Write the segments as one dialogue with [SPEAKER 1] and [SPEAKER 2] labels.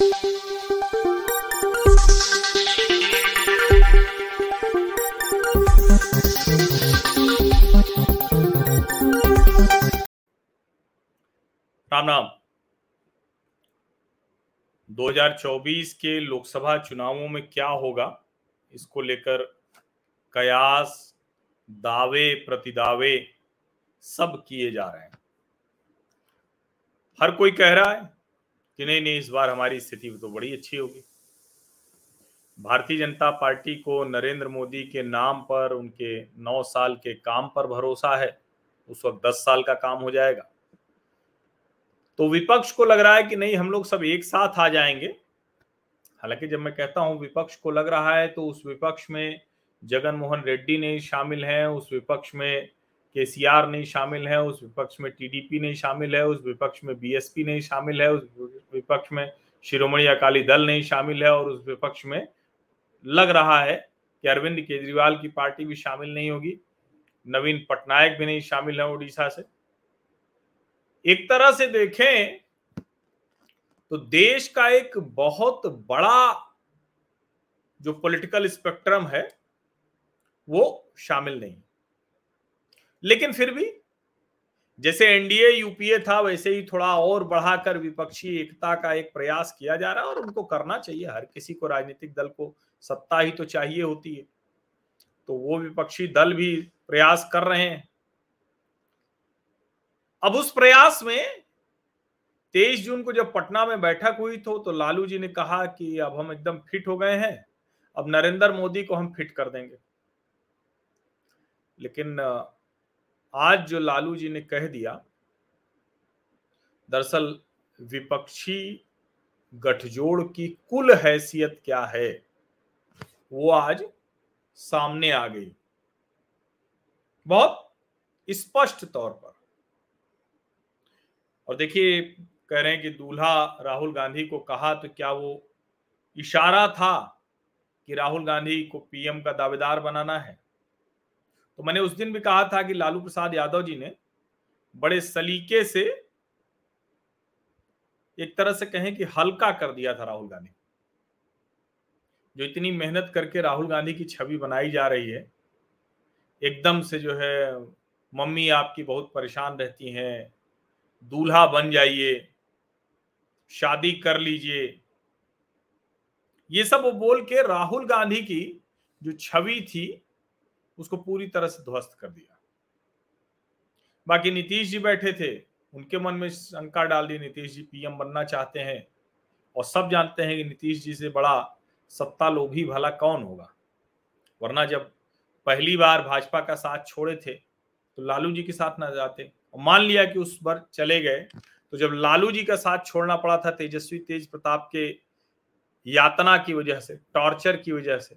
[SPEAKER 1] राम राम 2024 के लोकसभा चुनावों में क्या होगा? इसको लेकर कयास, दावे, प्रतिदावे सब किए जा रहे हैं। हर कोई कह रहा है कि नहीं नहीं, इस बार हमारी स्थिति तो बड़ी अच्छी होगी। भारतीय जनता पार्टी को नरेंद्र मोदी के नाम पर, उनके नौ साल के काम पर भरोसा है। उस वक्त दस साल का काम हो जाएगा। तो विपक्ष को लग रहा है कि नहीं, हम लोग सब एक साथ आ जाएँगे। हालाँकि जब मैं कहता हूँ विपक्ष को लग रहा है तो उस विपक्ष में जगन मोहन रेड्डी नहीं शामिल है, उस विपक्ष में केसीआर नहीं शामिल है, उस विपक्ष में टीडीपी नहीं शामिल है, उस विपक्ष में बीएसपी नहीं शामिल है, उस विपक्ष में शिरोमणि अकाली दल नहीं शामिल है और उस विपक्ष में लग रहा है कि अरविंद केजरीवाल की पार्टी भी शामिल नहीं होगी। नवीन पटनायक भी नहीं शामिल है उड़ीसा से। एक तरह से देखें तो देश का एक बहुत बड़ा जो पॉलिटिकल स्पेक्ट्रम है, वो शामिल नहीं। लेकिन फिर भी, जैसे एनडीए यूपीए था, वैसे ही थोड़ा और बढ़ाकर विपक्षी एकता का एक प्रयास किया जा रहा है और उनको करना चाहिए। हर किसी को राजनीतिक दल को सत्ता ही तो चाहिए होती है। तो वो विपक्षी दल भी प्रयास कर रहे हैं। अब उस प्रयास में तेईस जून को जब पटना में बैठक हुई तो तो लालू जी ने कहा कि अब हम एकदम फिट हो गए हैं, अब नरेंद्र मोदी को हम फिट कर देंगे। लेकिन आज जो लालू जी ने कह दिया, दरअसल विपक्षी गठजोड़ की कुल हैसियत क्या है, वो आज सामने आ गई। बहुत स्पष्ट तौर पर। और देखिए, कह रहे हैं कि दूल्हा राहुल गांधी को कहा तो क्या वो इशारा था कि राहुल गांधी को पीएम का दावेदार बनाना है? तो मैंने उस दिन भी कहा था कि लालू प्रसाद यादव जी ने बड़े सलीके से एक तरह से कहें कि हल्का कर दिया था राहुल गांधी। जो इतनी मेहनत करके राहुल गांधी की छवि बनाई जा रही है, एकदम से जो है, मम्मी आपकी बहुत परेशान रहती हैं, दूल्हा बन जाइए, शादी कर लीजिए। ये सब वो बोल के राहुल गांधी की जो छवि थी उसको पूरी तरह से ध्वस्त कर दिया। बाकी नीतीश जी बैठे थे, उनके मन में शंका डाल दी, नीतीश जी पीएम बनना चाहते हैं और सब जानते हैं कि नीतीश जी से बड़ा सत्ता लोभी भला कौन होगा। वरना जब पहली बार भाजपा का साथ छोड़े थे तो लालू जी के साथ ना जाते। और मान लिया कि उस बार चले गए तो जब लालू जी का साथ छोड़ना पड़ा था तेजस्वी तेज प्रताप के यातना की वजह से, टॉर्चर की वजह से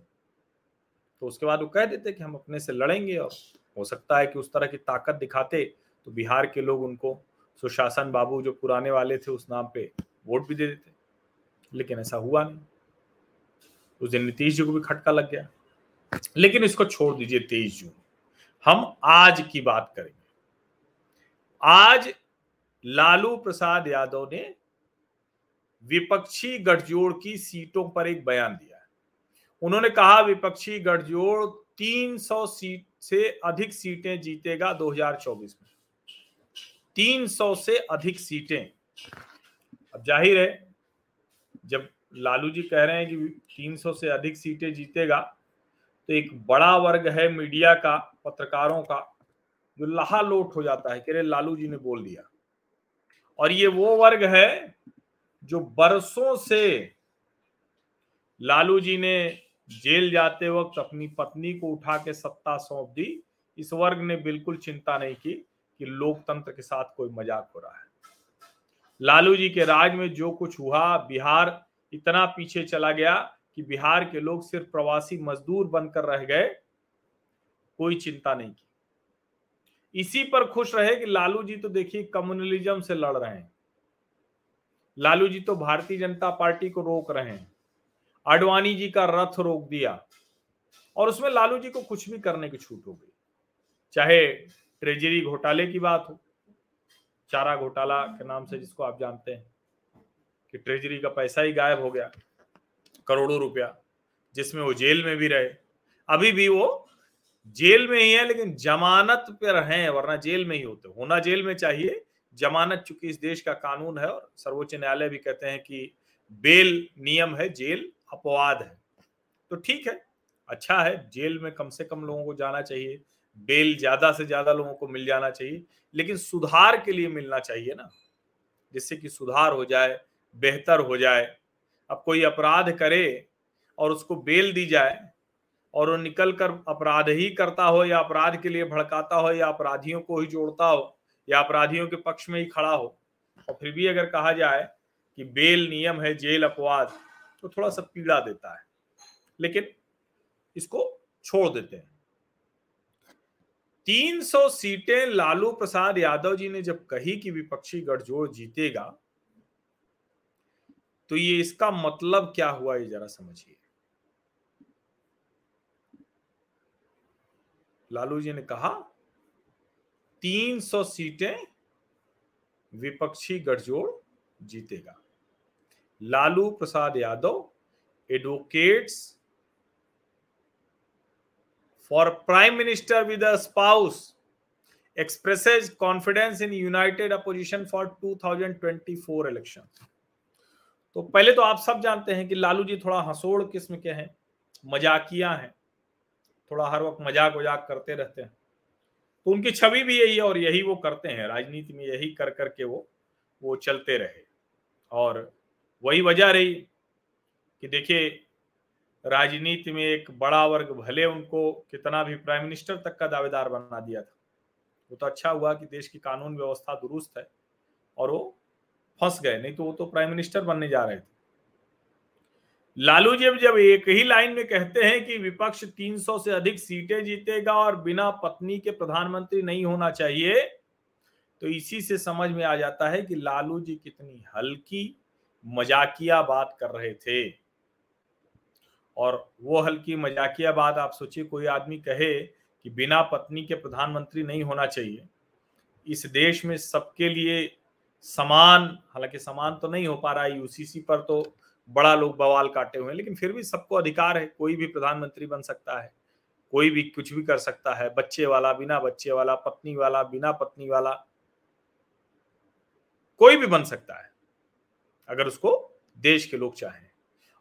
[SPEAKER 1] तो उसके बाद वो कह देते कि हम अपने से लड़ेंगे और हो सकता है कि उस तरह की ताकत दिखाते तो बिहार के लोग उनको सुशासन बाबू जो पुराने वाले थे उस नाम पे वोट भी दे देते। लेकिन ऐसा हुआ नहीं। उस दिन नीतीश जी को भी खटका लग गया। लेकिन इसको छोड़ दीजिए तेईस जून। हम आज की बात करेंगे। आज लालू प्रसाद यादव ने विपक्षी गठजोड़ की सीटों पर एक बयान दिया। उन्होंने कहा, विपक्षी गठजोड़ 300 सीट से अधिक सीटें जीतेगा 2024 में। 300 से अधिक सीटें। अब ज़ाहिर है, जब लालू जी कह रहे हैं कि 300 से अधिक सीटें जीतेगा तो एक बड़ा वर्ग है मीडिया का, पत्रकारों का, जो लहा लोट हो जाता है कि लालू जी ने बोल दिया। और ये वो वर्ग है जो बरसों से लालू जी ने जेल जाते वक्त अपनी पत्नी को उठा के सत्ता सौंप दी। इस वर्ग ने बिल्कुल चिंता नहीं की कि लोकतंत्र के साथ कोई मज़ाक हो रहा है। लालू जी के राज में जो कुछ हुआ, बिहार इतना पीछे चला गया कि बिहार के लोग सिर्फ़ प्रवासी मजदूर बनकर रह गए। कोई चिंता नहीं की। इसी पर खुश रहे कि लालू जी तो देखिए कम्युनलिज्म से लड़ रहे हैं। लालू जी तो भारतीय जनता पार्टी को रोक रहे हैं। आडवाणी जी का रथ रोक दिया और उसमें लालू जी को कुछ भी करने की छूट हो गई। चाहे ट्रेजरी घोटाले की बात हो, चारा घोटाला के नाम से जिसको आप जानते हैं कि ट्रेजरी का पैसा ही गायब हो गया, करोड़ों रुपया, जिसमें वो जेल में भी रहे। अभी भी वो जेल में ही है, लेकिन जमानत पर हैं, वरना जेल में ही होते। होना जेल में चाहिए। जमानत चूँकि इस देश का कानून है और सर्वोच्च न्यायालय भी कहते हैं कि बेल नियम है, जेल अपवाद है। तो ठीक है अच्छा है, जेल में कम से कम लोगों को जाना चाहिए, बेल ज़्यादा से ज़्यादा लोगों को मिल जाना चाहिए, लेकिन सुधार के लिए मिलना चाहिए ना, जिससे कि सुधार हो जाए, बेहतर हो जाए। अब कोई अपराध करे और उसको बेल दी जाए और वो निकल कर अपराध ही करता हो या अपराध के लिए भड़काता हो या अपराधियों को ही जोड़ता हो या अपराधियों के पक्ष में ही खड़ा हो, और फिर भी अगर कहा जाए कि बेल नियम है, जेल अपवाद तो थोड़ा सा पीड़ा देता है, लेकिन इसको छोड़ देते हैं। 300 सीटें लालू प्रसाद यादव जी ने जब कही कि विपक्षी गठजोड़ जीतेगा तो ये इसका मतलब क्या हुआ, ये जरा समझिए। लालू जी ने कहा 300 सीटें विपक्षी गठजोड़ जीतेगा। Lalu Prasad Yadav advocates for prime minister with spouse expresses confidence in united opposition for 2024 election तो पहले तो आप सब जानते हैं कि लालू जी थोड़ा हंसोड़ किस्म के हैं, मजाकिया हैं, थोड़ा हर वक्त मज़ाक वजाक करते रहते हैं। तो उनकी छवि भी यही है और यही वो करते हैं, राजनीति में यही कर करके वो वो चलते रहे। और वही वजह रही कि देखिए, राजनीति में एक बड़ा वर्ग भले उनको कितना भी प्राइम मिनिस्टर तक का दावेदार बना दिया था, वो तो अच्छा हुआ कि देश की कानून व्यवस्था दुरुस्त है और वो फंस गए, नहीं तो वो तो प्राइम मिनिस्टर बनने जा रहे थे। लालू जी जब एक ही लाइन में कहते हैं कि विपक्ष 300 से अधिक सीटें जीतेगा और बिना पत्नी के प्रधानमंत्री नहीं होना चाहिए तो इसी से समझ में आ जाता है कि लालू जी कितनी हल्की मजाकिया बात कर रहे थे। और वो हल्की मजाकिया बात आप सोचिए, कोई आदमी कहे कि बिना पत्नी के प्रधानमंत्री नहीं होना चाहिए। इस देश में सबके लिए समान, हालाँकि समान तो नहीं हो पा रहा है यूसीसी पर तो बड़ा लोग बवाल काटे हुए हैं, लेकिन फिर भी सबको अधिकार है, कोई भी प्रधानमंत्री बन सकता है, कोई भी कुछ भी कर सकता है, बच्चे वाला, बिना बच्चे वाला, पत्नी वाला, बिना पत्नी वाला, कोई भी बन सकता है। अगर उसको देश के लोग चाहें।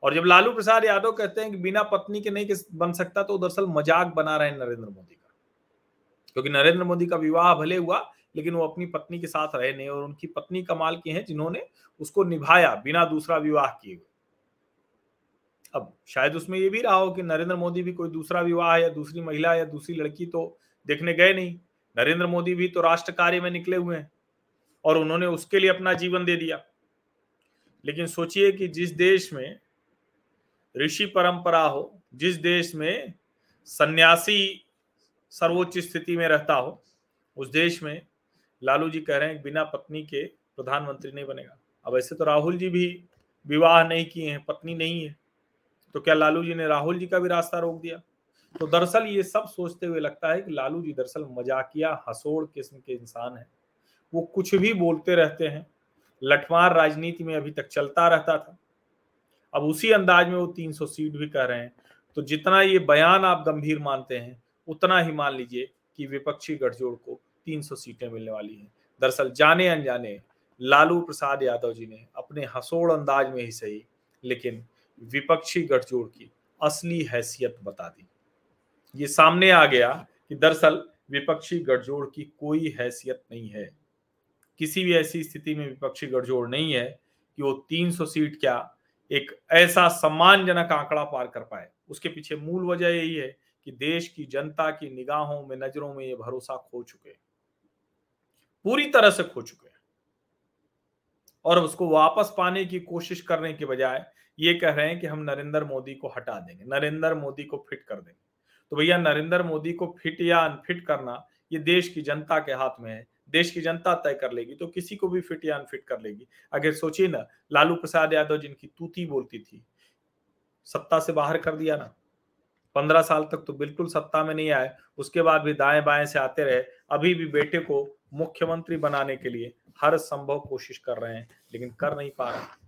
[SPEAKER 1] और जब लालू प्रसाद यादव कहते हैं कि बिना पत्नी के नहीं बन सकता तो दरअसल मज़ाक बना रहे हैं नरेंद्र मोदी का। क्योंकि नरेंद्र मोदी का विवाह भले हुआ, लेकिन वो अपनी पत्नी के साथ रहे नहीं और उनकी पत्नी कमाल की है जिन्होंने उसको निभाया बिना दूसरा विवाह किए हुए। अब शायद उसमें ये भी रहा हो कि नरेंद्र मोदी भी कोई दूसरा विवाह या दूसरी महिला या दूसरी लड़की तो देखने गए नहीं। नरेंद्र मोदी भी तो राष्ट्र कार्य में निकले हुए हैं और उन्होंने उसके लिए अपना जीवन दे दिया। लेकिन सोचिए कि जिस देश में ऋषि परंपरा हो, जिस देश में सन्यासी सर्वोच्च स्थिति में रहता हो, उस देश में लालू जी कह रहे हैं बिना पत्नी के प्रधानमंत्री नहीं बनेगा। अब ऐसे तो राहुल जी भी विवाह नहीं किए हैं, पत्नी नहीं है तो क्या लालू जी ने राहुल जी का भी रास्ता रोक दिया? तो दरअसल ये सब सोचते हुए लगता है कि लालू जी दरअसल मजाकिया, हसोड़ किस्म के इंसान है। वो कुछ भी बोलते रहते हैं लठमार राजनीति में अभी तक चलता रहता था। अब उसी अंदाज में वो 300 सीट भी कह रहे हैं। तो जितना ये बयान आप गंभीर मानते हैं, उतना ही मान लीजिए कि विपक्षी गठजोड़ को 300 सीटें मिलने वाली हैं। दरअसल जाने अनजाने लालू प्रसाद यादव जी ने अपने हसोड़ अंदाज में ही सही, लेकिन विपक्षी गठजोड़ की असली हैसियत बता दी। ये सामने आ गया कि दरअसल विपक्षी गठजोड़ की कोई हैसियत नहीं है। किसी भी ऐसी स्थिति में विपक्षी गठजोड़ नहीं है कि वो 300 सीट क्या एक ऐसा सम्मानजनक आंकड़ा पार कर पाए। उसके पीछे मूल वजह यही है कि देश की जनता की निगाहों में, नज़रों में ये भरोसा खो चुके पूरी तरह से खो चुके और उसको वापस पाने की कोशिश करने के बजाय ये कह रहे हैं कि हम नरेंद्र मोदी को हटा देंगे, नरेंद्र मोदी को फिट कर देंगे। तो भैया, नरेंद्र मोदी को फिट या अनफिट करना ये देश की जनता के हाथ में है। देश की जनता तय कर लेगी तो किसी को भी फिट या अनफिट कर लेगी। अगर सोचिए ना, लालू प्रसाद यादव जिनकी तूती बोलती थी, सत्ता से बाहर कर दिया ना, पंद्रह साल तक तो बिल्कुल सत्ता में नहीं आए, उसके बाद भी दाएँ बाएँ से आते रहे, अभी भी बेटे को मुख्यमंत्री बनाने के लिए हर संभव कोशिश कर रहे हैं, लेकिन कर नहीं पा रहे।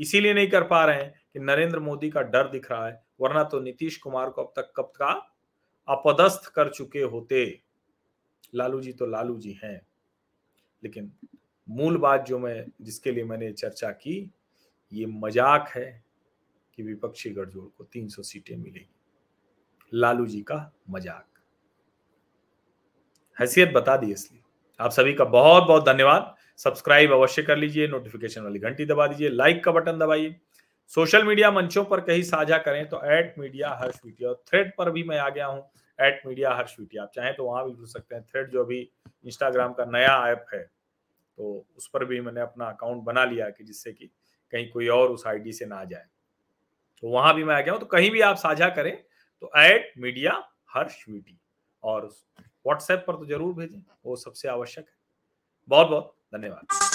[SPEAKER 1] इसीलिए नहीं कर पा रहे हैं कि नरेंद्र मोदी का डर दिख रहा है, वरना तो नीतीश कुमार को अब तक कब का अपदस्थ कर चुके होते। लालू जी तो लालू जी हैं। लेकिन मूल बात जो मैं, जिसके लिए मैंने चर्चा की, ये मज़ाक है कि विपक्षी गठजोड़ को 300 सीटें मिलेगी। लालू जी का मज़ाक। हैसियत बता दी इसलिए। आप सभी का बहुत बहुत धन्यवाद। सब्सक्राइब अवश्य कर लीजिए, नोटिफिकेशन वाली घंटी दबा दीजिए, लाइक का बटन दबाइए। सोशल मीडिया मंचों पर कहीं साझा करें तो at media Harsh video thread पर भी मैं आ गया हूँ। एट मीडिया हर्ष वीडियो आप चाहें तो वहाँ भी जुड़ सकते हैं। थ्रेड जो अभी इंस्टाग्राम का नया ऐप है तो उस पर भी मैंने अपना अकाउंट बना लिया कि जिससे कि कहीं कोई और उस आईडी से ना जाए। तो वहाँ भी मैं आ गया हूँ तो कहीं भी आप साझा करें तो एट मीडिया हर वीटी और व्हाट्सएप पर तो ज़रूर भेजें, वो सबसे आवश्यक है। बहुत बहुत धन्यवाद।